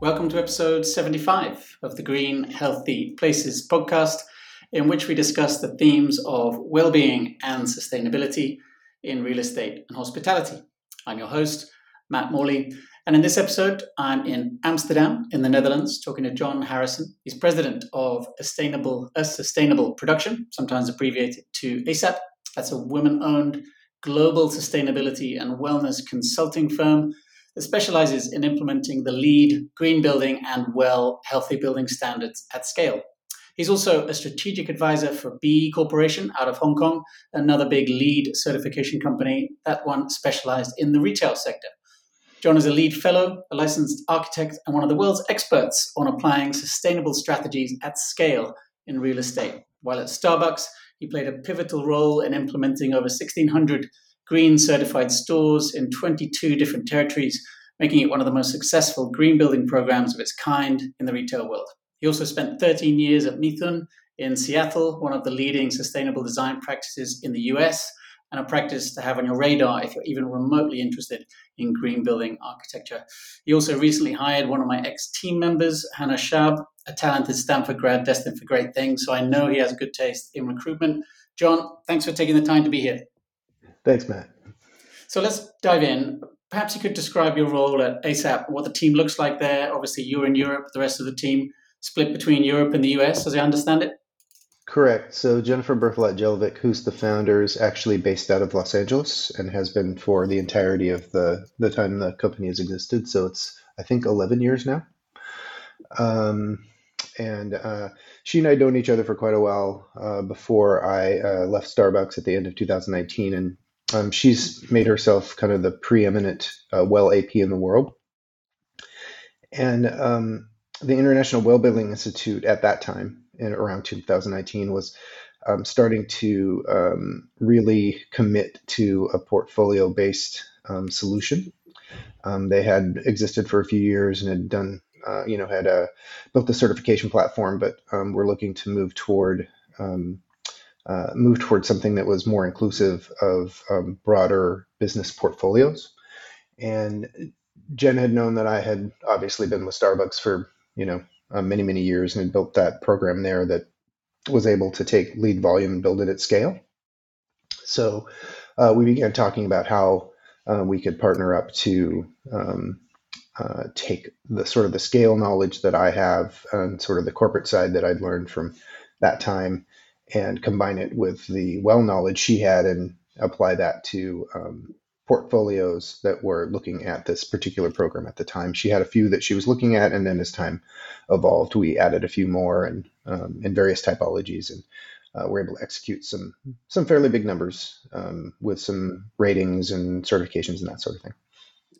Welcome to episode 75 of the Green Healthy Places podcast, in which we discuss the themes of well-being and sustainability in real estate and hospitality. I'm your host, Matt Morley, and in this episode, I'm in Amsterdam, in the Netherlands, talking to John Harrison. He's president of Sustainable, a Sustainable Production, sometimes abbreviated to ASAP. That's a women-owned global sustainability and wellness consulting firm that specializes in implementing the LEED green building and well healthy building standards at scale. He's also a strategic advisor for BEE Corporation out of Hong Kong, another big LEED certification company, that one specialized in the retail sector. John is a LEED fellow, a licensed architect, and one of the world's experts on applying sustainable strategies at scale in real estate. While at Starbucks, he played a pivotal role in implementing over 1,600 green certified stores in 22 different territories, making it one of the most successful green building programs of its kind in the retail world. He also spent 13 years at Mithun in Seattle, one of the leading sustainable design practices in the US, and a practice to have on your radar if you're even remotely interested in green building architecture. He also recently hired one of my ex team members, Hannah Shab, a talented Stanford grad destined for great things. So I know he has good taste in recruitment. John, thanks for taking the time to be here. Thanks, Matt. So let's dive in. Perhaps you could describe your role at ASAP, what the team looks like there. Obviously, you're in Europe, the rest of the team split between Europe and the US, as I understand it. Correct. So Jennifer Berthelot Jelovic, who's the founder, is actually based out of Los Angeles and has been for the entirety of the, the time the company has existed. So it's, I think, 11 years now. Um, and uh, she and I known each other for quite a while uh, before I uh, left Starbucks at the end of 2019, and um, she's made herself kind of the preeminent uh, well AP in the world. And um, the International Well Building Institute at that time, in around 2019, was um, starting to um, really commit to a portfolio based um, solution. Um, they had existed for a few years and had done, uh, you know, had a, uh, built the certification platform, but we're looking to move toward um, uh, move towards something that was more inclusive of um, broader business portfolios. And Jen had known that I had obviously been with Starbucks for you know uh, many many years and had built that program there that was able to take LEED volume and build it at scale. So uh, we began talking about how uh, we could partner up to um, uh, take the sort of the scale knowledge that I have and sort of the corporate side that I'd learned from that time and combine it with the well knowledge she had and apply that to um, portfolios that were looking at this particular program at the time. She had a few that she was looking at, and then as time evolved, we added a few more and um, in various typologies, and uh, we're able to execute some some fairly big numbers um, with some ratings and certifications and that sort of thing.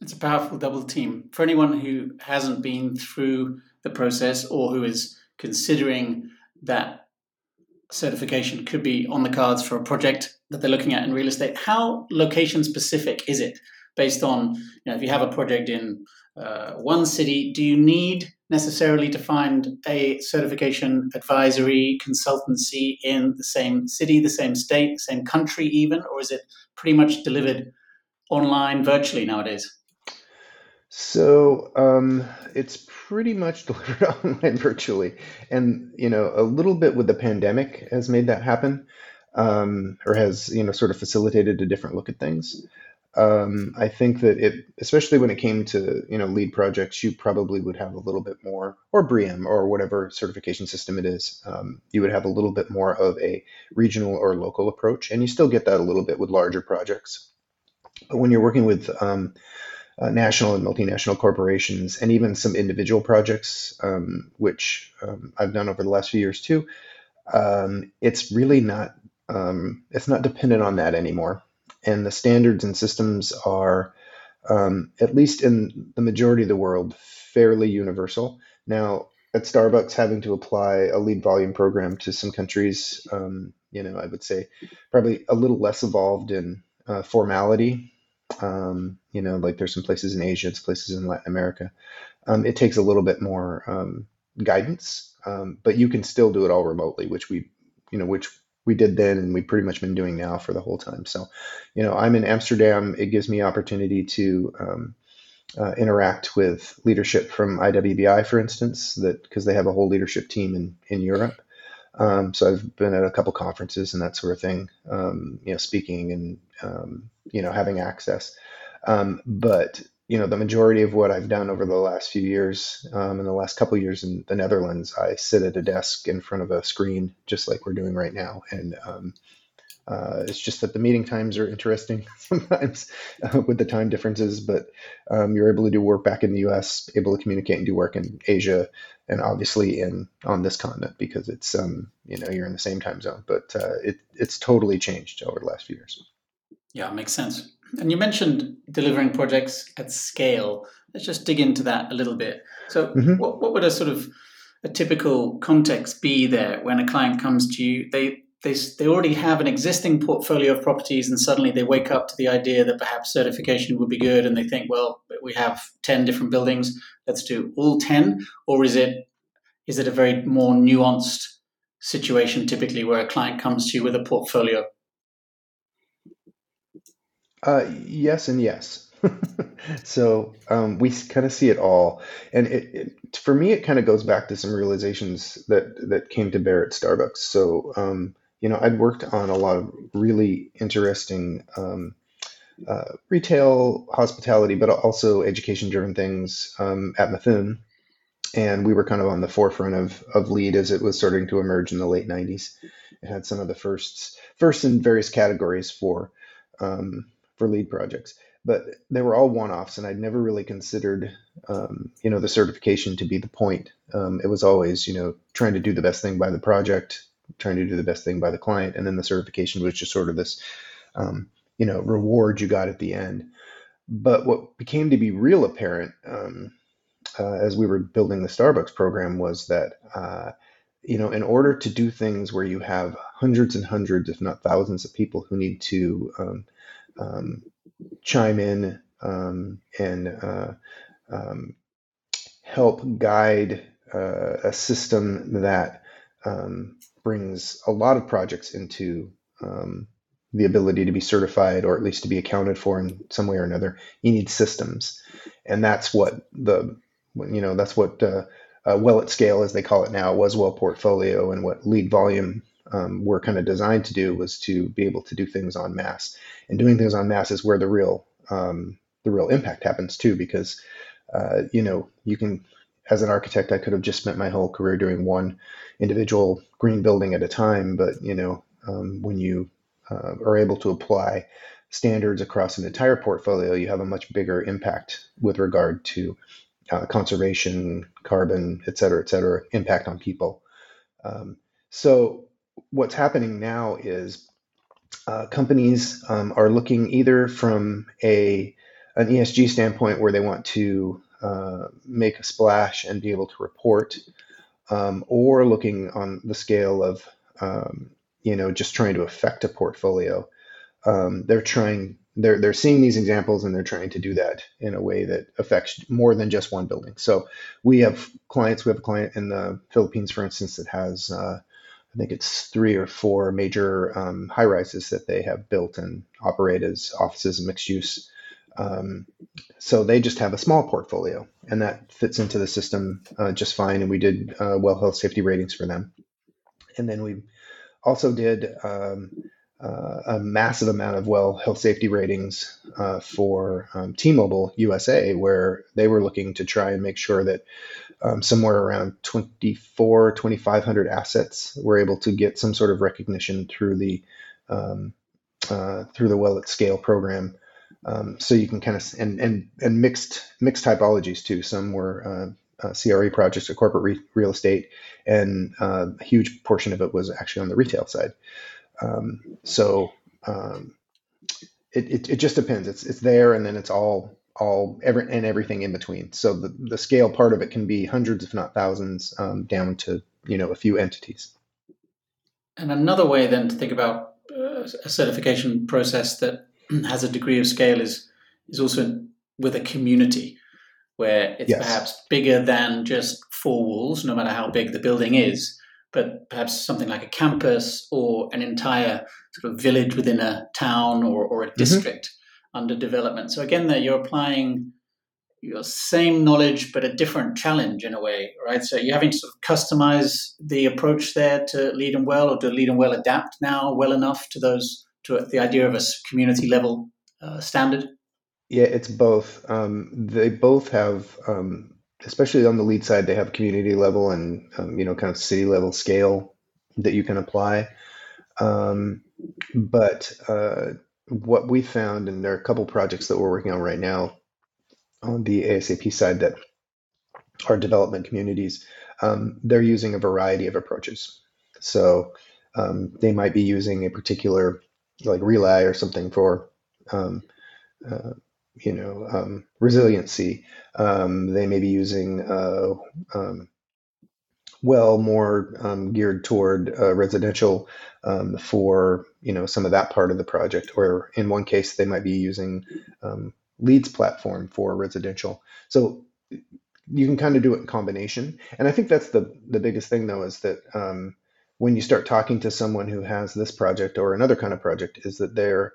It's a powerful double team. For anyone who hasn't been through the process or who is considering that certification could be on the cards for a project that they're looking at in real estate. How location specific is it based on, you know, if you have a project in uh, one city, do you need necessarily to find a certification advisory consultancy in the same city, the same state, the same country, even, or is it pretty much delivered online virtually nowadays? So um, it's pretty much delivered online virtually, and you know a little bit with the pandemic has made that happen, um, or has you know sort of facilitated a different look at things. Um, I think that it, especially when it came to you know LEED projects, you probably would have a little bit more, or BREEAM, or whatever certification system it is. Um, you would have a little bit more of a regional or local approach, and you still get that a little bit with larger projects. But when you're working with um, uh, national and multinational corporations, and even some individual projects, um, which um, I've done over the last few years too. Um, it's really not um, it's not dependent on that anymore, and the standards and systems are, um, at least in the majority of the world, fairly universal. Now, at Starbucks, having to apply a LEED volume program to some countries, um, you know, I would say probably a little less evolved in uh, formality um, you know, like there's some places in Asia, it's places in Latin America. Um, it takes a little bit more um, guidance, but you can still do it all remotely, which we, you know, which we did then and we've pretty much been doing now for the whole time. So, you know, I'm in Amsterdam. It gives me opportunity to um, uh, interact with leadership from IWBI, for instance, that because they have a whole leadership team in in Europe. Um, so I've been at a couple conferences and that sort of thing, um, you know, speaking and um, you know having access. Um, but you know, the majority of what I've done over the last few years, um, in the last couple years in the Netherlands, I sit at a desk in front of a screen, just like we're doing right now, and um, uh, it's just that the meeting times are interesting sometimes uh, with the time differences, but um, you're able to do work back in the U.S., able to communicate and do work in Asia, and obviously in on this continent because it's um, you know you're in the same time zone. But uh, it it's totally changed over the last few years. Yeah, makes sense. And you mentioned delivering projects at scale. Let's just dig into that a little bit. So, mm-hmm. what, what would a sort of a typical context be there when a client comes to you? They they they already have an existing portfolio of properties, and suddenly they wake up to the idea that perhaps certification would be good, and they think, well, we have ten different buildings. Let's do all ten, or is it is it a very more nuanced situation typically where a client comes to you with a portfolio uh, yes and yes. so um, we kind of see it all, and it, it, for me, it kind of goes back to some realizations that that came to bear at Starbucks. So um, you know, I'd worked on a lot of really interesting um, uh, retail, hospitality, but also education-driven things um, at Mithun, and we were kind of on the forefront of of LEED as it was starting to emerge in the late '90s. It had some of the firsts, first in various categories for um, for LEED projects, but they were all one-offs, and I'd never really considered, um, you know, the certification to be the point. Um, it was always, you know, trying to do the best thing by the project, trying to do the best thing by the client, and then the certification was just sort of this, um, you know, reward you got at the end. But what became to be real apparent um, uh, as we were building the Starbucks program was that. Uh, you know, in order to do things where you have hundreds and hundreds, if not thousands, of people who need to um, um, chime in um, and uh, um, help guide uh, a system that um, brings a lot of projects into um, the ability to be certified or at least to be accounted for in some way or another. You need systems, and that's what the you know that's what uh, uh, well at scale as they call it now was well portfolio and what LEED volume um, were kind of designed to do was to be able to do things on mass. And doing things on mass is where the real um, the real impact happens too, because uh, you know you can as an architect I could have just spent my whole career doing one individual green building at a time, but you know um, when you uh, are able to apply standards across an entire portfolio, you have a much bigger impact with regard to uh, conservation, carbon, et cetera, et cetera, impact on people. Um, so what's happening now is uh, companies um, are looking either from a an ESG standpoint where they want to uh, make a splash and be able to report, um, or looking on the scale of um, you know just trying to affect a portfolio. Um, they're trying they're they're seeing these examples and they're trying to do that in a way that affects more than just one building. So we have clients. We have a client in the Philippines, for instance, that has uh, I think it's three or four major um, high rises that they have built and operate as offices and mixed use. Um, so they just have a small portfolio, and that fits into the system uh, just fine. And we did uh, well health safety ratings for them, and then we also did um, uh, a massive amount of well health safety ratings uh, for um, T-Mobile USA, where they were looking to try and make sure that um, somewhere around 24, 2,500 assets were able to get some sort of recognition through the um, uh, through the well at scale program. Um, so you can kind of and and and mixed mixed typologies too. Some were uh, uh, CRE projects or corporate re- real estate, and uh, a huge portion of it was actually on the retail side. Um, so um, it, it, it just depends. It's it's there, and then it's all all every and everything in between. So the the scale part of it can be hundreds, if not thousands, um, down to you know a few entities. And another way then to think about uh, a certification process that has a degree of scale is is also with a community. where it's yes. perhaps bigger than just four walls, no matter how big the building is, but perhaps something like a campus or an entire sort of village within a town or, or a mm-hmm. district mm-hmm. Under development. So again, there you're applying your same knowledge but a different challenge in a way, right? So you're having to sort of customize the approach there to LEED and well, or do LEED and well adapt now well enough to those to the idea of a community level uh, standard? Yeah, it's both. Um, they both have, um, especially on the LEED side, they have community level and um, you know kind of city level scale that you can apply. Um, but uh, what we found, and there are a couple projects that we're working on right now on the ASAP side that are development communities, um, they're using a variety of approaches. So um, they might be using a particular like RELi or something for um, uh, you know um, resiliency. Um, they may be using uh, um, well more um, geared toward uh, residential um, for you know some of that part of the project, or in one case they might be using um, LEED's platform for residential. So you can kind of do it in combination, and I think that's the the biggest thing though is that um, when you start talking to someone who has this project or another kind of project, is that they're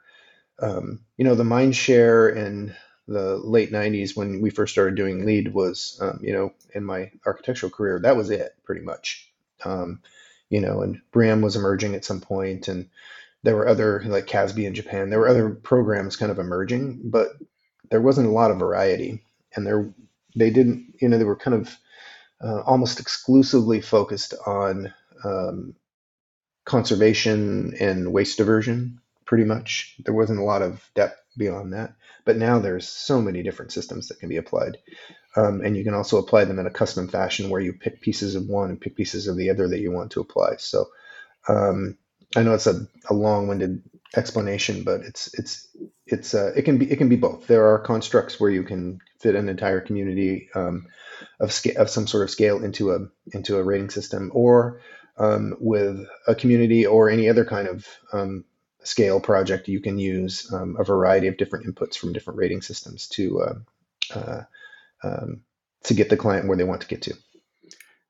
um, you know the mind share in the late 90s when we first started doing LEED was um, you know in my architectural career that was it pretty much. Um, you know and BREEAM was emerging at some point and there were other like CASBEE in japan there were other programs kind of emerging but there wasn't a lot of variety. And there they didn't you know they were kind of uh, almost exclusively focused on um, conservation and waste diversion pretty much. There wasn't a lot of depth beyond that but now there's so many different systems that can be applied. Um, and you can also apply them in a custom fashion where you pick pieces of one and pick pieces of the other that you want to apply. So um, I know it's a, a long-winded explanation, but it's it's it's uh, it can be it can be both. There are constructs where you can fit an entire community um, of of some sort of scale into a into a rating system, or um, with a community or any other kind of um, scale project, you can use um, a variety of different inputs from different rating systems to uh, uh, um, to get the client where they want to get to.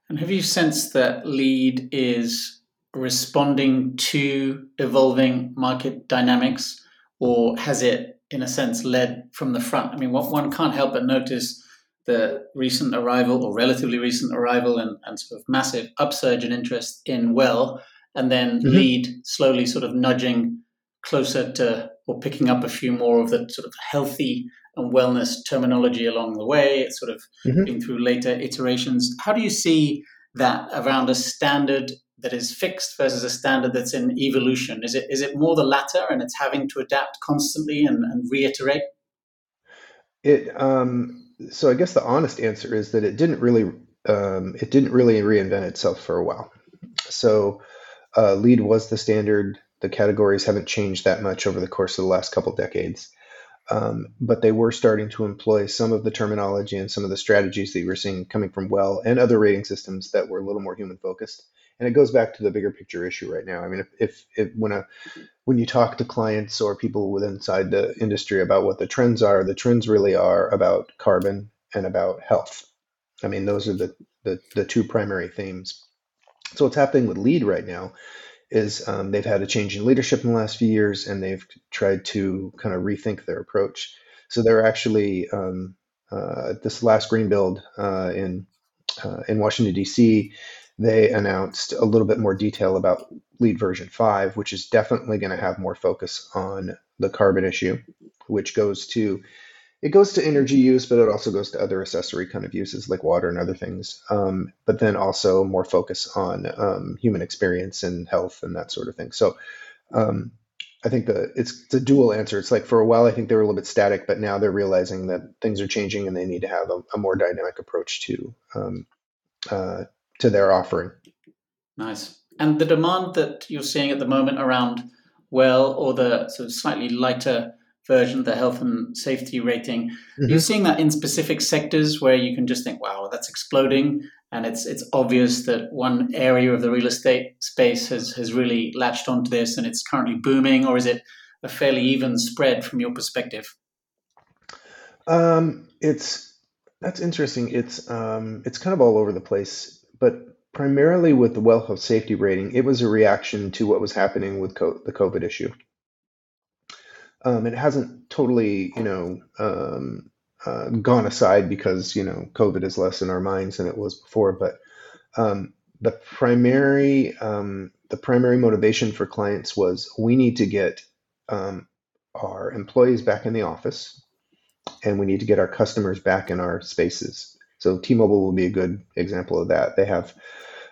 And have you sensed that LEED is responding to evolving market dynamics, or has it, in a sense, led from the front? I mean, what one can't help but notice the recent arrival or relatively recent arrival and, and sort of massive upsurge in interest in well and then mm-hmm. LEED slowly sort of nudging closer to or picking up a few more of the sort of healthy and wellness terminology along the way. It's sort of mm-hmm. been through later iterations. How do you see that around a standard that is fixed versus a standard that's in evolution? Is it is it more the latter and it's having to adapt constantly and, and reiterate? It um, so I guess the honest answer is that it didn't really um, it didn't really reinvent itself for a while. So uh, LEED was the standard the categories haven't changed that much over the course of the last couple decades. Um, but they were starting to employ some of the terminology and some of the strategies that you were seeing coming from well and other rating systems that were a little more human focused. And it goes back to the bigger picture issue right now. I mean, if, if, if when a when you talk to clients or people within inside the industry about what the trends are, the trends really are about carbon and about health. I mean, those are the the, the two primary themes. So what's happening with LEED right now is um, they've had a change in leadership in the last few years and they've tried to kind of rethink their approach. So they're actually um, uh, this last Greenbuild uh, in uh, in Washington D.C. They announced a little bit more detail about LEED version five, which is definitely going to have more focus on the carbon issue, which goes to it goes to energy use, but it also goes to other accessory kind of uses like water and other things. Um, but then also more focus on um, human experience and health and that sort of thing. So um, I think the it's, it's, a dual answer. It's like for a while I think they were a little bit static, but now they're realizing that things are changing and they need to have a, a more dynamic approach to um, uh, to their offering. Nice. And the demand that you're seeing at the moment around well or the sort of slightly lighter version, the health and safety rating. Mm-hmm. You're seeing that in specific sectors where you can just think, wow, that's exploding. And it's it's obvious that one area of the real estate space has, has really latched onto this and it's currently booming, or is it a fairly even spread from your perspective? Um, it's That's interesting. It's um, it's kind of all over the place, but primarily with the well health safety rating, it was a reaction to what was happening with co- the COVID issue. Um, it hasn't totally, you know, um, uh, gone aside because you know COVID is less in our minds than it was before. But um, the primary um, the primary motivation for clients was we need to get um, our employees back in the office and we need to get our customers back in our spaces. So T-Mobile will be a good example of that. They have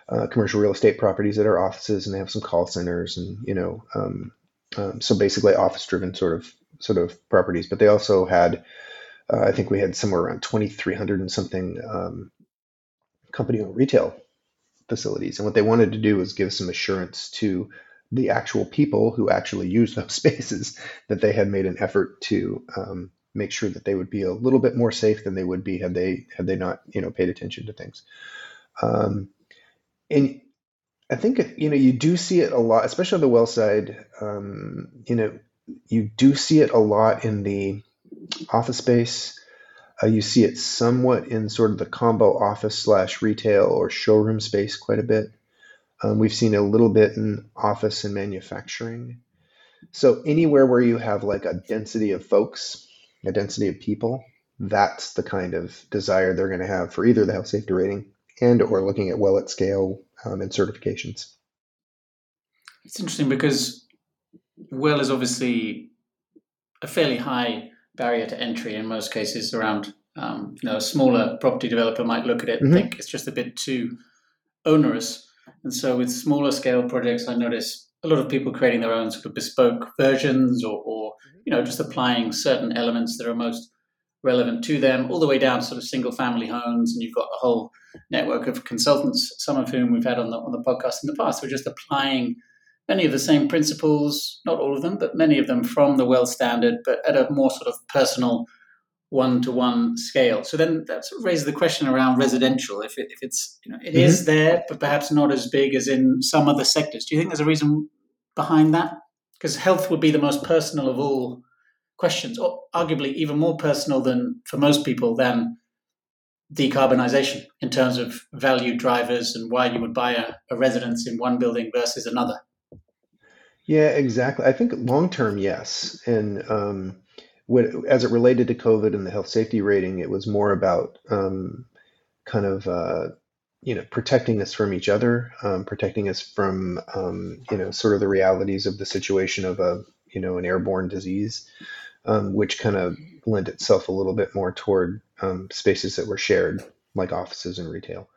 uh, commercial real estate properties at our offices, and they have some call centers, and you know, um, um, so basically office-driven sort of sort of properties. But they also had, uh, I think we had somewhere around 2,300 and something um, company-owned retail facilities, and what they wanted to do was give some assurance to the actual people who actually use those spaces that they had made an effort to um, make sure that they would be a little bit more safe than they would be had they had they not you know paid attention to things. Um, and I think you know you do see it a lot, especially on the well side. Um, you know, you do see it a lot in the office space. Uh, you see it somewhat in sort of the combo office slash retail or showroom space quite a bit. Um, we've seen a little bit in office and manufacturing. So anywhere where you have like a density of folks, a density of people, that's the kind of desire they're going to have for either the health safety rating and or looking at well at scale um, and certifications. It's interesting because well is obviously a fairly high barrier to entry in most cases around um, you know a smaller property developer might look at it and mm-hmm. think it's just a bit too onerous and so with smaller scale projects i notice a lot of people creating their own sort of bespoke versions or, or you know, just applying certain elements that are most relevant to them, all the way down to sort of single family homes. And you've got a whole network of consultants, some of whom we've had on the on the podcast in the past, who are just applying many of the same principles, not all of them, but many of them from the well standard, but at a more sort of personal one to one scale. So then that sort of raises the question around residential. If, it, if it's, you know, it mm-hmm. is there, but perhaps not as big as in some other sectors. Do you think there's a reason behind that? because health would be the most personal of all questions, or arguably even more personal than for most people than decarbonisation in terms of value drivers and why you would buy a, a residence in one building versus another. Yeah, exactly. I think long term, yes, and um, what, as it related to COVID and the health safety rating, it was more about um, kind of uh, you know protecting us from each other um, protecting us from um, you know sort of the realities of the situation of a you know an airborne disease um, which kind of lent itself a little bit more toward um, spaces that were shared like offices and retail.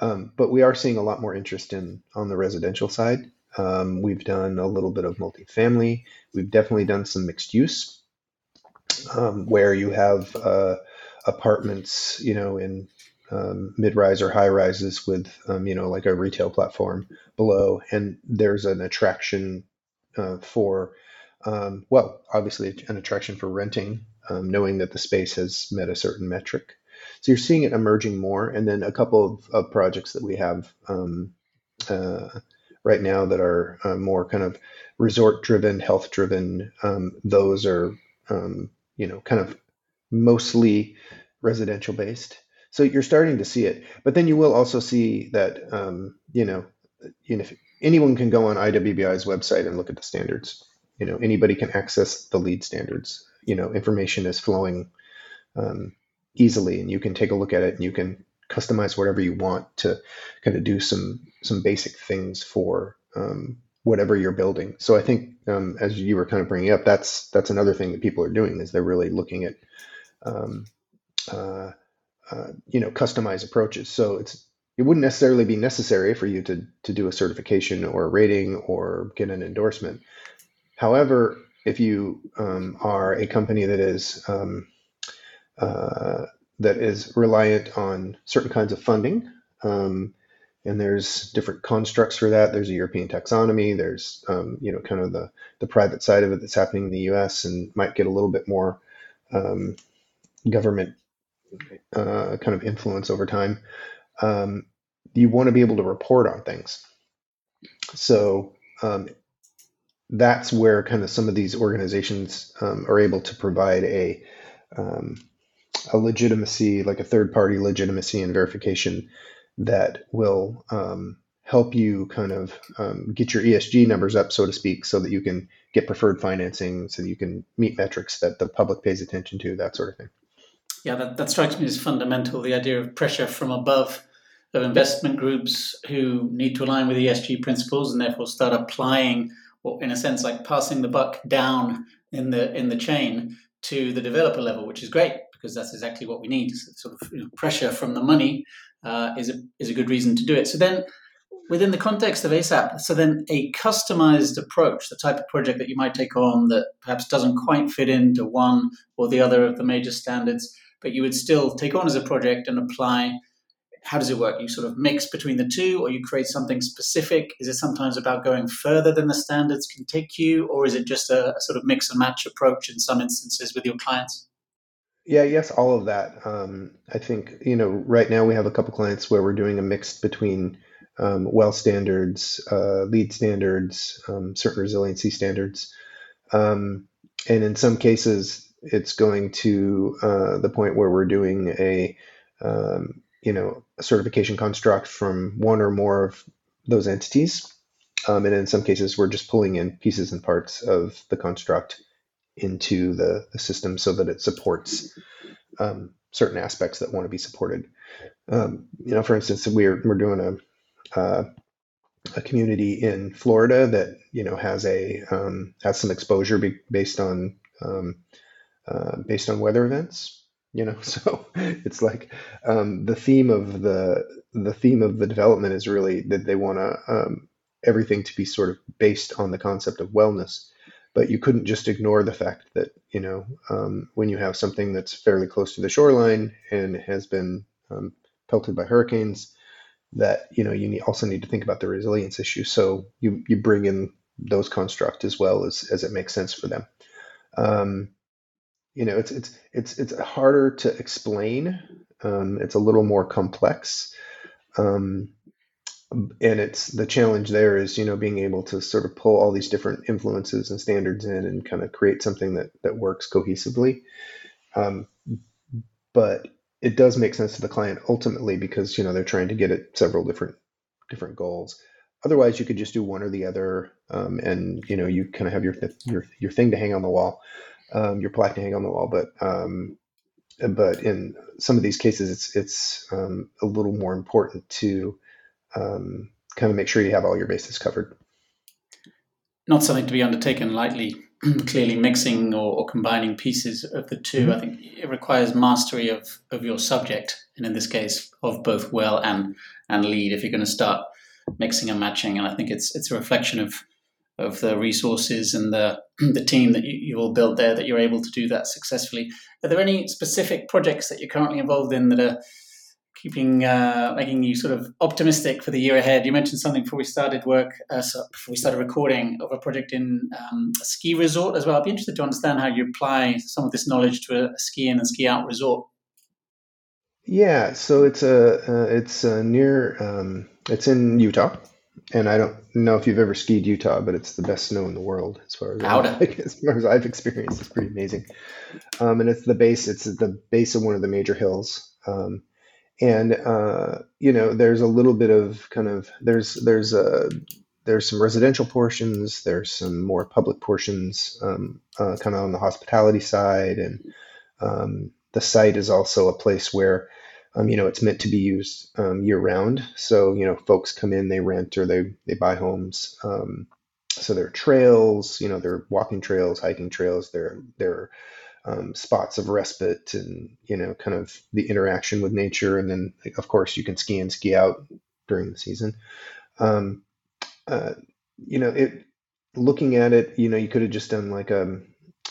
Um, but we are seeing a lot more interest in on the residential side. Um, we've done a little bit of multifamily. We've definitely done some mixed use where you have uh, apartments you know in um, mid-rise or high rises with um, you know like a retail platform below. And there's an attraction uh, for um, well obviously an attraction for renting um, knowing that the space has met a certain metric. So you're seeing it emerging more and then a couple of, of projects that we have um, uh, right now that are uh, more kind of resort driven health driven um, those are you know kind of mostly residential based so you're starting to see it, but then you will also see that um, you know, you know, anyone can go on IWBI's website and look at the standards. You know, anybody can access the LEED standards. You know, information is flowing um, easily, and you can take a look at it, and you can customize whatever you want to kind of do some some basic things for um, whatever you're building. So I think, um, as you were kind of bringing up, that's that's another thing that people are doing is they're really looking at um, uh, uh, you know customize approaches. So it's it wouldn't necessarily be necessary for you to to do a certification or a rating or get an endorsement. However, if you um, are a company that is um, uh, that is reliant on certain kinds of funding, um, and there's different constructs for that. There's a European taxonomy. There's um, you know kind of the the private side of it that's happening in the U.S. and might get a little bit more um, government uh, kind of influence over time, um, you want to be able to report on things. So um, that's where kind of some of these organizations um, are able to provide a um, a legitimacy, like a third party legitimacy and verification that will um, help you kind of um, get your ESG numbers up, so to speak, so that you can get preferred financing, so that you can meet metrics that the public pays attention to, that sort of thing. Yeah, that, that strikes me as fundamental the idea of pressure from above of investment groups who need to align with ESG principles and therefore start applying, or in a sense, like passing the buck down in the in the chain to the developer level, which is great because that's exactly what we need. Sort of you know, pressure from the money uh, is a is a good reason to do it. So then, within the context of ASAP, so then a customized approach, the type of project that you might take on that perhaps doesn't quite fit into one or the other of the major standards, but you would still take on as a project and apply how does it work? You sort of mix between the two, or you create something specific? Is it sometimes about going further than the standards can take you, or is it just a, a sort of mix and match approach in some instances with your clients? Yeah, yes, all of that. Um, I think you know right now we have a couple clients where we're doing a mix between um, well standards, uh, LEED standards, um, certain resiliency standards, um, and in some cases it's going to uh, the point where we're doing a um, you know a certification construct from one or more of those entities. Um, and in some cases we're just pulling in pieces and parts of the construct into the, the system so that it supports um, certain aspects that want to be supported. Um, you know for instance we're, we're doing a, uh, a community in florida that you know has a um, has some exposure be, based on um, uh, based on weather events you know so it's like um, the theme of the the theme of the development is really that they want to um, everything to be sort of based on the concept of wellness. But you couldn't just ignore the fact that you know um, when you have something that's fairly close to the shoreline and has been um, pelted by hurricanes that you know you need, also need to think about the resilience issue. So you you bring in those construct as well as as it makes sense for them. Um, you know, it's it's it's it's harder to explain. Um, it's a little more complex, um, and it's the challenge there is you know being able to sort of pull all these different influences and standards in and kind of create something that that works cohesively. Um, but it does make sense to the client ultimately because you know they're trying to get at several different different goals. Otherwise, you could just do one or the other, um, and you know you kind of have your your your thing to hang on the wall um, your plaque to hang on the wall. But um, but in some of these cases, it's it's um, a little more important to um, kind of make sure you have all your bases covered. Not something to be undertaken lightly. Clearly, mixing or, or, combining pieces of the 2 mm-hmm. I think it requires mastery of of your subject, and in this case, of both well and and LEED. If you're going to start mixing and matching, and I think it's it's a reflection of of the resources and the the team that you, you all built there that you're able to do that successfully. Are there any specific projects that you're currently involved in that are keeping uh, making you sort of optimistic for the year ahead? You mentioned something before we started work, uh, so before we started recording, of a project in um, a ski resort as well. I'd be interested to understand how you apply some of this knowledge to a, a ski in and ski out resort. Yeah, so it's a uh, it's uh, near um, it's in Utah and I don't know if you've ever skied Utah, but it's the best snow in the world as far as, I, as, far as I've experienced. It's pretty amazing. Um, and it's the base. It's the base of one of the major hills. Um, and uh, you know, there's a little bit of kind of there's there's a there's some residential portions. There's some more public portions, um, uh, kind of on the hospitality side, and um, the site is also a place where um, you know, it's meant to be used um, year round. So, you know, folks come in, they rent or they, they buy homes. Um, so there are trails, you know, there are walking trails, hiking trails, there, there are um, spots of respite and, you know, kind of the interaction with nature. And then, of course, you can ski and ski out during the season. Um, uh, you know, it, looking at it, you know, you could have just done like a, um,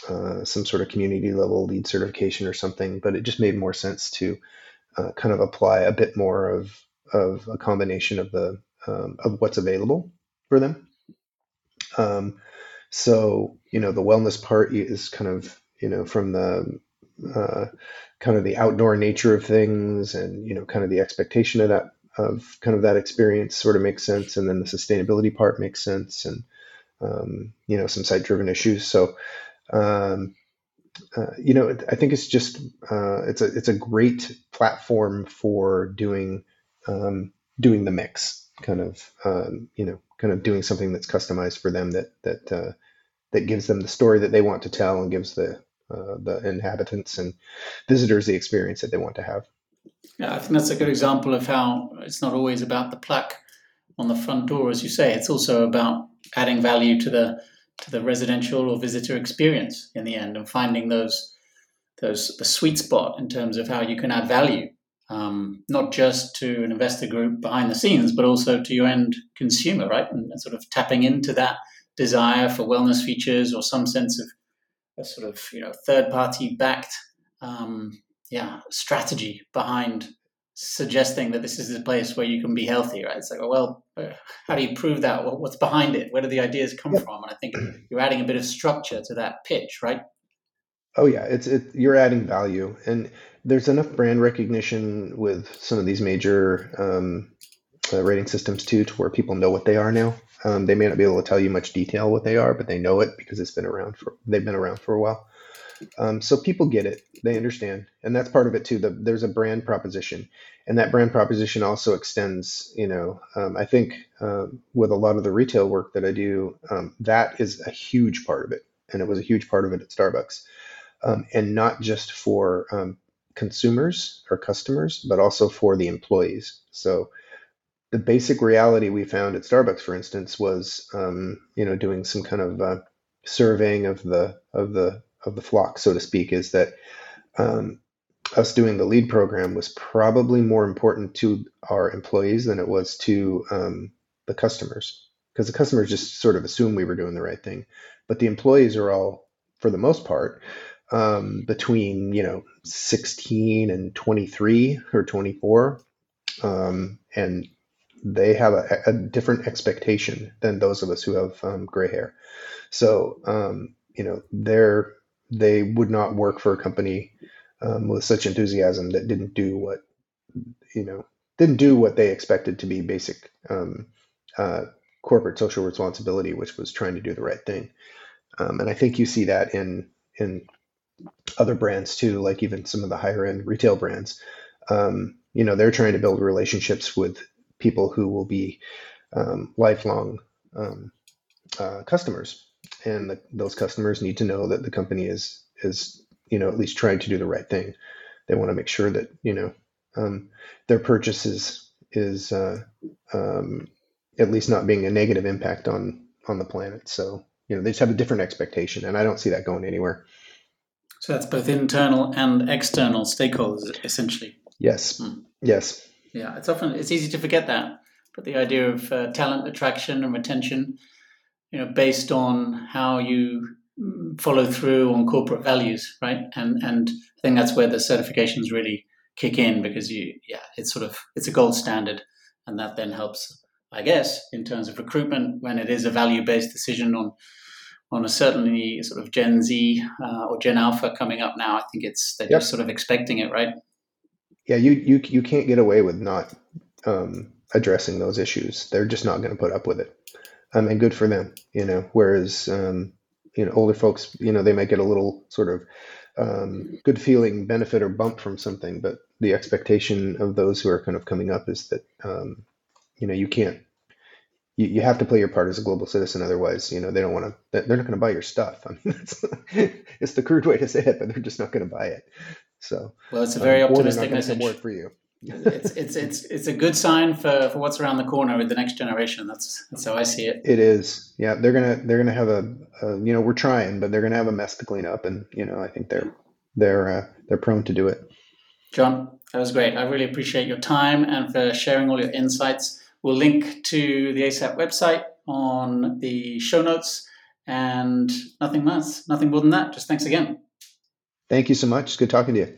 uh, some sort of community level LEED certification or something, but it just made more sense to uh, kind of apply a bit more of of a combination of the um, of what's available for them. Um, so you know the wellness part is kind of you know from the uh, kind of the outdoor nature of things and you know kind of the expectation of that of kind of that experience sort of makes sense and then the sustainability part makes sense and um, you know some site driven issues so um, uh, you know, I think it's just uh, it's a it's a great platform for doing um, doing the mix, kind of um, you know, kind of doing something that's customized for them that that uh, that gives them the story that they want to tell and gives the uh, the inhabitants and visitors the experience that they want to have. Yeah, I think that's a good example of how it's not always about the plaque on the front door, as you say. It's also about adding value to the to the residential or visitor experience in the end, and finding those those the sweet spot in terms of how you can add value, um, not just to an investor group behind the scenes, but also to your end consumer, right? And, and sort of tapping into that desire for wellness features or some sense of a sort of you know third party backed um, yeah strategy behind suggesting that this is a place where you can be healthy right? It's like well uh, how do you prove that? What's behind it? Where do the ideas come yeah. from? And i think you're adding a bit of structure to that pitch right? Oh yeah. It's it, you're adding value. And there's enough brand recognition with some of these major um, uh, rating systems too to where people know what they are now. Um, they may not be able to tell you much detail what they are, but they know it because it's been around for they've been around for a while. Um, so people get it, they understand, and that's part of it too. The, there's a brand proposition, and that brand proposition also extends. You know, um, I think uh, with a lot of the retail work that I do, um, that is a huge part of it, and it was a huge part of it at Starbucks, um, and not just for um, consumers or customers, but also for the employees. So the basic reality we found at Starbucks, for instance, was you know doing some kind of uh, surveying of the of the of the flock, so to speak, is that um, us doing the LEED program was probably more important to our employees than it was to um, the customers, because the customers just sort of assume we were doing the right thing, but the employees are all, for the most part, um, between you know 16 and 23 or 24, um, and they have a, a, different expectation than those of us who have um, gray hair. So, um, you know, they're, they would not work for a company um, with such enthusiasm that didn't do what, you know, didn't do what they expected to be basic um, uh, corporate social responsibility, which was trying to do the right thing. Um, and I think you see that in in other brands too, like even some of the higher end retail brands. Um, you know, they're trying to build relationships with people who will be um, lifelong um, uh, customers, and the, those customers need to know that the company is is you know at least trying to do the right thing. They want to make sure that you know um, their purchases is uh, um, at least not being a negative impact on on the planet. So you know they just have a different expectation, and I don't see that going anywhere. So that's both internal and external stakeholders, essentially. Yes. Mm. Yes. Yeah, it's often it's easy to forget that, but the idea of uh, talent attraction and retention, you know, based on how you follow through on corporate values, right? And and I think that's where the certifications really kick in because you, yeah, it's sort of it's a gold standard, and that then helps, I guess, in terms of recruitment when it is a value based decision on on a certainly sort of Gen Z uh, or Gen Alpha coming up now. I think it's they're yep. just sort of expecting it, right? yeah, you you you can't get away with not um, addressing those issues. They're just not going to put up with it. Um, and good for them, you know. Whereas um, you know older folks, you know, they might get a little sort of um, good feeling benefit or bump from something, but the expectation of those who are kind of coming up is that um, you know you can't you, you have to play your part as a global citizen otherwise you know they don't want to they're not going to buy your stuff i mean it's the crude way to say it but they're just not going to buy it so well, it's a very um, optimistic message. Work for you. It's it's it's it's a good sign for, for what's around the corner with the next generation. That's that's how I see it. It is. Yeah, they're gonna they're gonna have a, a you know we're trying, but they're gonna have a mess to clean up, and you know I think they're they're uh, they're prone to do it. John, that was great. I really appreciate your time and for sharing all your insights. We'll link to the ASAP website on the show notes, and nothing less, nothing more than that. Just thanks again. Thank you so much. It's good talking to you.